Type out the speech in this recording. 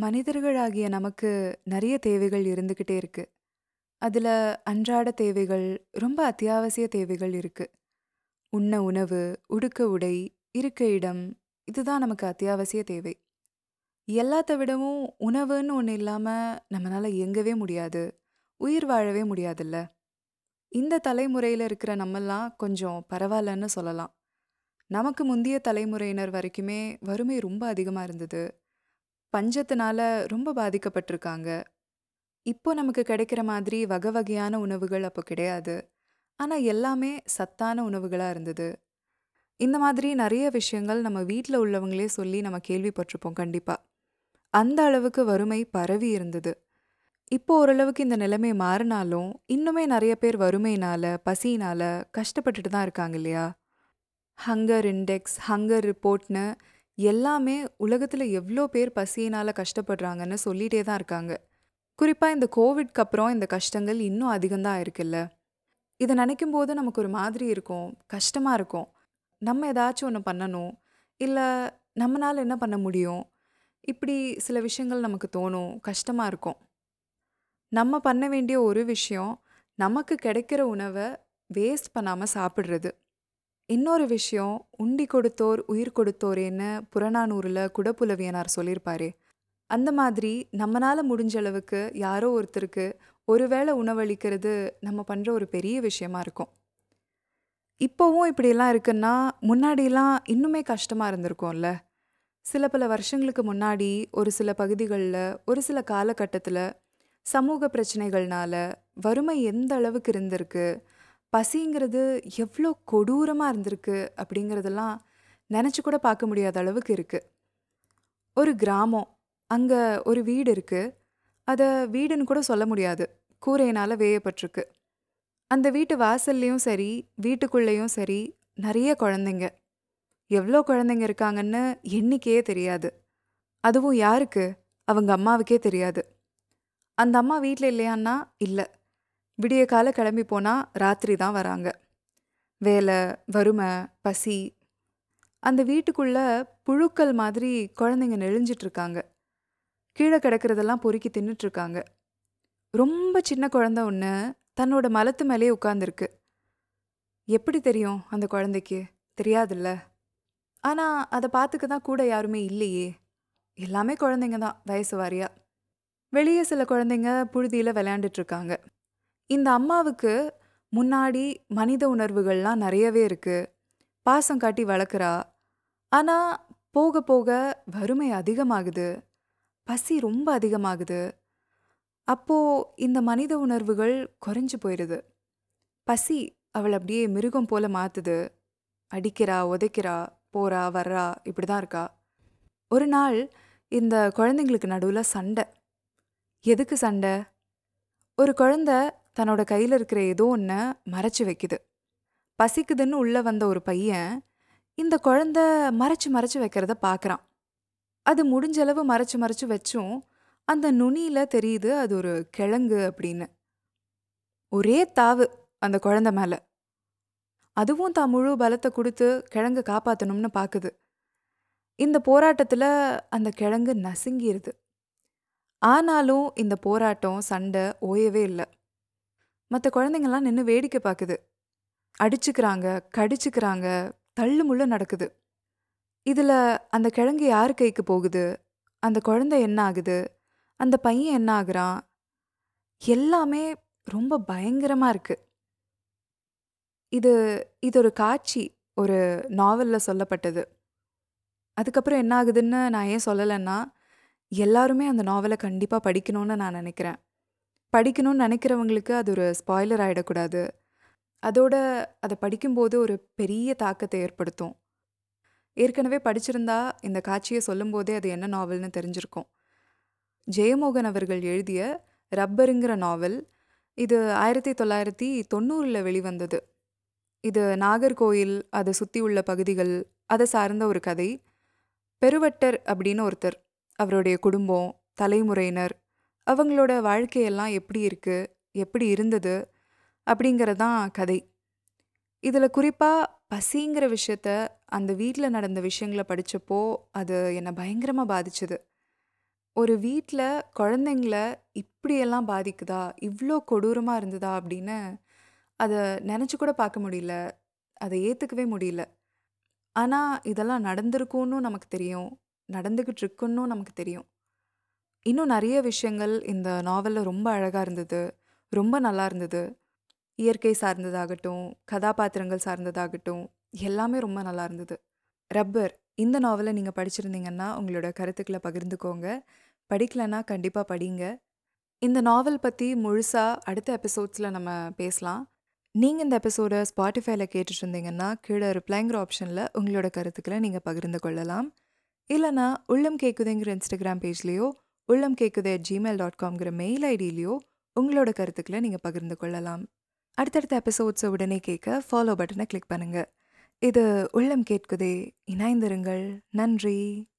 மனிதர்களாகிய நமக்கு நிறைய தேவைகள் இருந்துக்கிட்டே இருக்கு. அதுல அன்றாட தேவைகள், ரொம்ப அத்தியாவசிய தேவைகள் இருக்கு. உண்ண உணவு, உடுக்க உடை, இருக்க இடம், இதுதான் நமக்கு அத்தியாவசிய தேவை. எல்லாத்த விடவும் உணவுன்னு ஒண்ணு இல்லாம நம்மனால இயங்கவே முடியாது. உயிர் வாழவே முடியாதுல்ல. இந்த தலைமுறையில இருக்கிற நம்மல்லாம் கொஞ்சம் பரவாயில்லன்னு சொல்லலாம். நமக்கு முந்திய தலைமுறையினர் வரைக்குமே வறுமை ரொம்ப அதிகமா இருந்தது. பஞ்சத்தினால ரொம்ப பாதிக்கப்பட்டிருக்காங்க. இப்போ நமக்கு கிடைக்கிற மாதிரி வகை வகையான உணவுகள் அப்போ கிடையாது. ஆனா எல்லாமே சத்தான உணவுகளா இருந்தது. இந்த மாதிரி நிறைய விஷயங்கள் நம்ம வீட்ல உள்ளவங்களே சொல்லி நம்ம கேள்விப்பட்டிருப்போம் கண்டிப்பா. அந்த அளவுக்கு வறுமை பரவி இருந்தது. இப்போ ஓரளவுக்கு இந்த நிலைமை மாறினாலும், இன்னுமே நிறைய பேர் வறுமையினால, பசியினால கஷ்டப்பட்டுட்டு தான் இருக்காங்க இல்லையா? ஹங்கர் இண்டெக்ஸ், ஹங்கர் ரிப்போர்ட்ன்னு எல்லாமே உலகத்தில் எவ்வளோ பேர் பசியினால் கஷ்டப்படுறாங்கன்னு சொல்லிட்டே தான் இருக்காங்க. குறிப்பாக இந்த கோவிட்க்கு அப்புறம் இந்த கஷ்டங்கள் இன்னும் அதிகம் தான் இதை நினைக்கும் போது நமக்கு ஒரு மாதிரி இருக்கும். கஷ்டமாக இருக்கும். நம்ம ஏதாச்சும் ஒன்று பண்ணணும். இல்லை நம்மளால் என்ன பண்ண முடியும்? இப்படி சில விஷயங்கள் நமக்கு தோணும். கஷ்டமாக இருக்கும். நம்ம பண்ண வேண்டிய ஒரு விஷயம், நமக்கு கிடைக்கிற உணவை வேஸ்ட் பண்ணாமல் சாப்பிட்றது இன்னொரு விஷயம், "உண்டி கொடுத்தோர் உயிர் கொடுத்தோரேன்னு" புறநானூரில் குடப்புலவியனார் சொல்லியிருப்பாரு அந்த மாதிரி நம்மளால் முடிஞ்ச அளவுக்கு யாரோ ஒருத்தருக்கு ஒரு வேளை உணவளிக்கிறது நம்ம பண்ணுற ஒரு பெரிய விஷயமா இருக்கும். இப்போவும் இப்படியெல்லாம் இருக்குன்னா, முன்னாடிலாம் இன்னுமே கஷ்டமாக இருந்திருக்கும்ல. சில பல வருஷங்களுக்கு முன்னாடி ஒரு சில பகுதிகளில் ஒரு சில காலகட்டத்தில் சமூக பிரச்சனைகள்னால வறுமை எந்த அளவுக்கு இருந்திருக்கு, பசிங்கிறது எவ்வளோ கொடூரமாக இருந்திருக்கு அப்படிங்கிறதெல்லாம் நினச்சி கூட பார்க்க முடியாத அளவுக்கு இருக்குது ஒரு கிராமம். அங்கே ஒரு வீடு இருக்குது அதை வீடுன்னு கூட சொல்ல முடியாது. கூரையினால் வேயப்பட்டிருக்கு. அந்த வீட்டு வாசல்லையும் சரி, வீட்டுக்குள்ளேயும் சரி நிறைய குழந்தைங்க. எவ்வளோ குழந்தைங்க இருக்காங்கன்னு எண்ணிக்கையே தெரியாது. அதுவும் யாருக்கு? அவங்க அம்மாவுக்கே தெரியாது. அந்த அம்மா வீட்டில் இல்லையான்னா, இல்லை விடிய கால கிளம்பி போனால் ராத்திரி தான் வராங்க. வேலை, வறுமை, பசி. அந்த வீட்டுக்குள்ளே புழுக்கள் மாதிரி குழந்தைங்க நெளிஞ்சிட்டு கீழே கிடக்கிறதெல்லாம் பொறுக்கி தின்னுட்டுருக்காங்க ரொம்ப சின்ன குழந்தை ஒன்று தன்னோட மலத்து மேலேயே உட்காந்துருக்கு எப்படி தெரியும் அந்த குழந்தைக்கு? தெரியாதுல்ல. ஆனால் அதை பார்த்துக்க தான் கூட யாருமே இல்லையே. எல்லாமே குழந்தைங்க தான் வயசு வாரியா. வெளியே சில குழந்தைங்க புழுதியில் விளையாண்டுட்டு இருக்காங்க. இந்த அம்மாவுக்கு முன்னாடி மனித உணர்வுகள்லாம் நிறையவே இருக்குது பாசம் காட்டி வளர்க்குறா. ஆனால் போக போக வறுமை அதிகமாகுது. பசி ரொம்ப அதிகமாகுது. அப்போ இந்த மனித உணர்வுகள் குறைஞ்சு போயிடுது பசி அவள் அப்படியே மிருகம் போல மாற்றுது அடிக்கிறா, உதைக்கிறா, போகிறா வர்றா இப்படி தான் இருக்கா. ஒரு நாள் இந்த குழந்தைங்களுக்கு நடுவில் சண்டை. எதுக்கு சண்டை? ஒரு குழந்தை தன்னோட கையில் இருக்கிற ஏதோ ஒண்ண மறைச்சு வைக்குது. பசிக்குதுன்னு உள்ளே வந்த ஒரு பையன், இந்த குழந்தை மறைச்சு மறைச்சு வைக்கிறத பார்க்கறான். அது முடிஞ்ச அளவு மறைச்சு மறைச்சு வச்சும், அந்த நுனியில தெரியுது அது ஒரு கிழங்கு அப்படின்னு. ஒரே தாவு அந்த குழந்தை மேல. அதுவும் தான் முழு பலத்தை கொடுத்து கிழங்க காப்பாற்றணும்னு பார்க்குது இந்த போராட்டத்துல அந்த கிழங்கு நசுங்கிடுது ஆனாலும் இந்த போராட்டம், சண்டை ஓயவே இல்லை மற்ற குழந்தைங்கள்லாம் நின்று வேடிக்கை பார்க்குது அடிச்சுக்கிறாங்க, கடிச்சுக்கிறாங்க, தள்ளு முள்ளு நடக்குது. இதில் அந்த கிழங்கு யார் கைக்கு போகுது? அந்த குழந்தை என்ன ஆகுது? அந்த பையன் என்ன ஆகுறான்? எல்லாமே ரொம்ப பயங்கரமாக இருக்குது இது இது ஒரு காட்சி. ஒரு நாவலில் சொல்லப்பட்டது. அதுக்கப்புறம் என்ன ஆகுதுன்னு நான் ஏன் சொல்லலைன்னா எல்லாருமே அந்த நாவலை கண்டிப்பாக படிக்கணும்னு நான் நினைக்கிறேன். படிக்கணும்னு நினைக்கிறவங்களுக்கு அது ஒரு ஸ்பாய்லர் ஆகிடக்கூடாது அதோட அதை படிக்கும்போது ஒரு பெரிய தாக்கத்தை ஏற்படுத்தும். ஏற்கனவே படிச்சிருந்தா இந்த காட்சியை சொல்லும்போதே அது என்ன நாவல்னு தெரிஞ்சிருக்கும். ஜெயமோகன் அவர்கள் எழுதிய ரப்பருங்கிற நாவல். இது 1990ல வெளிவந்தது. இது நாகர்கோயில், அதை சுற்றி உள்ள பகுதிகள், அதை சார்ந்த ஒரு கதை. பெருவட்டர் அப்படின்னு ஒருத்தர். அவருடைய குடும்பம், தலைமுறையினர், அவங்களோட வாழ்க்கையெல்லாம் எப்படி இருக்குது எப்படி இருந்தது? அப்படிங்கிறதான் கதை. இதில் குறிப்பாக பசிங்கிற விஷயத்த, அந்த வீட்டில் நடந்த விஷயங்களை படிச்சப்போ, அது என்னை பயங்கரமாக பாதிச்சுது ஒரு வீட்டில் குழந்தைங்கள இப்படியெல்லாம் பாதிக்குதா? இவ்வளோ கொடூரமாக இருந்ததா? அப்படின்னு அதை நினச்சி கூட பார்க்க முடியல. அதை ஏற்றுக்கவே முடியல. ஆனால் இதெல்லாம் நடந்திருக்கும்னு நமக்கு தெரியும். நடந்துக்கிட்டு இருக்குன்னு நமக்கு தெரியும். இன்னும் நிறைய விஷயங்கள் இந்த நாவலில் ரொம்ப அழகாக இருந்தது. ரொம்ப நல்லா இருந்தது. இயற்கை சார்ந்ததாகட்டும், கதாபாத்திரங்கள் சார்ந்ததாகட்டும், எல்லாமே ரொம்ப நல்லா இருந்தது. ரப்பர் இந்த நாவலை நீங்கள் படிச்சிருந்தீங்கன்னா, உங்களோட கருத்துக்களை பகிர்ந்துக்கோங்க. படிக்கலைன்னா கண்டிப்பாக படிங்க. இந்த நாவல் பற்றி முழுசாக அடுத்த எபிசோட்ஸில் நம்ம பேசலாம். நீங்கள் இந்த எபிசோடை ஸ்பாட்டிஃபைல கேட்டுட்டு இருந்தீங்கன்னா, கீழே ரிப்ளைங்கிற ஆப்ஷனில் உங்களோட கருத்துக்களை நீங்கள் பகிர்ந்து கொள்ளலாம். இல்லைனா உள்ளம் கேட்குதுங்கிற இன்ஸ்டாகிராம் பேஜ்லேயோ உள்ளம் கேக்குதே காம்ங்கிற மெயில் ஐடியிலயோ உங்களோட கருத்துக்களை நீங்க பகிர்ந்து கொள்ளலாம். அடுத்தடுத்த எபிசோட்ஸ உடனே கேட்க ஃபாலோ பட்டனை கிளிக் பண்ணுங்க. இது உள்ளம் கேட்குதே. இணைந்திருங்கள். நன்றி.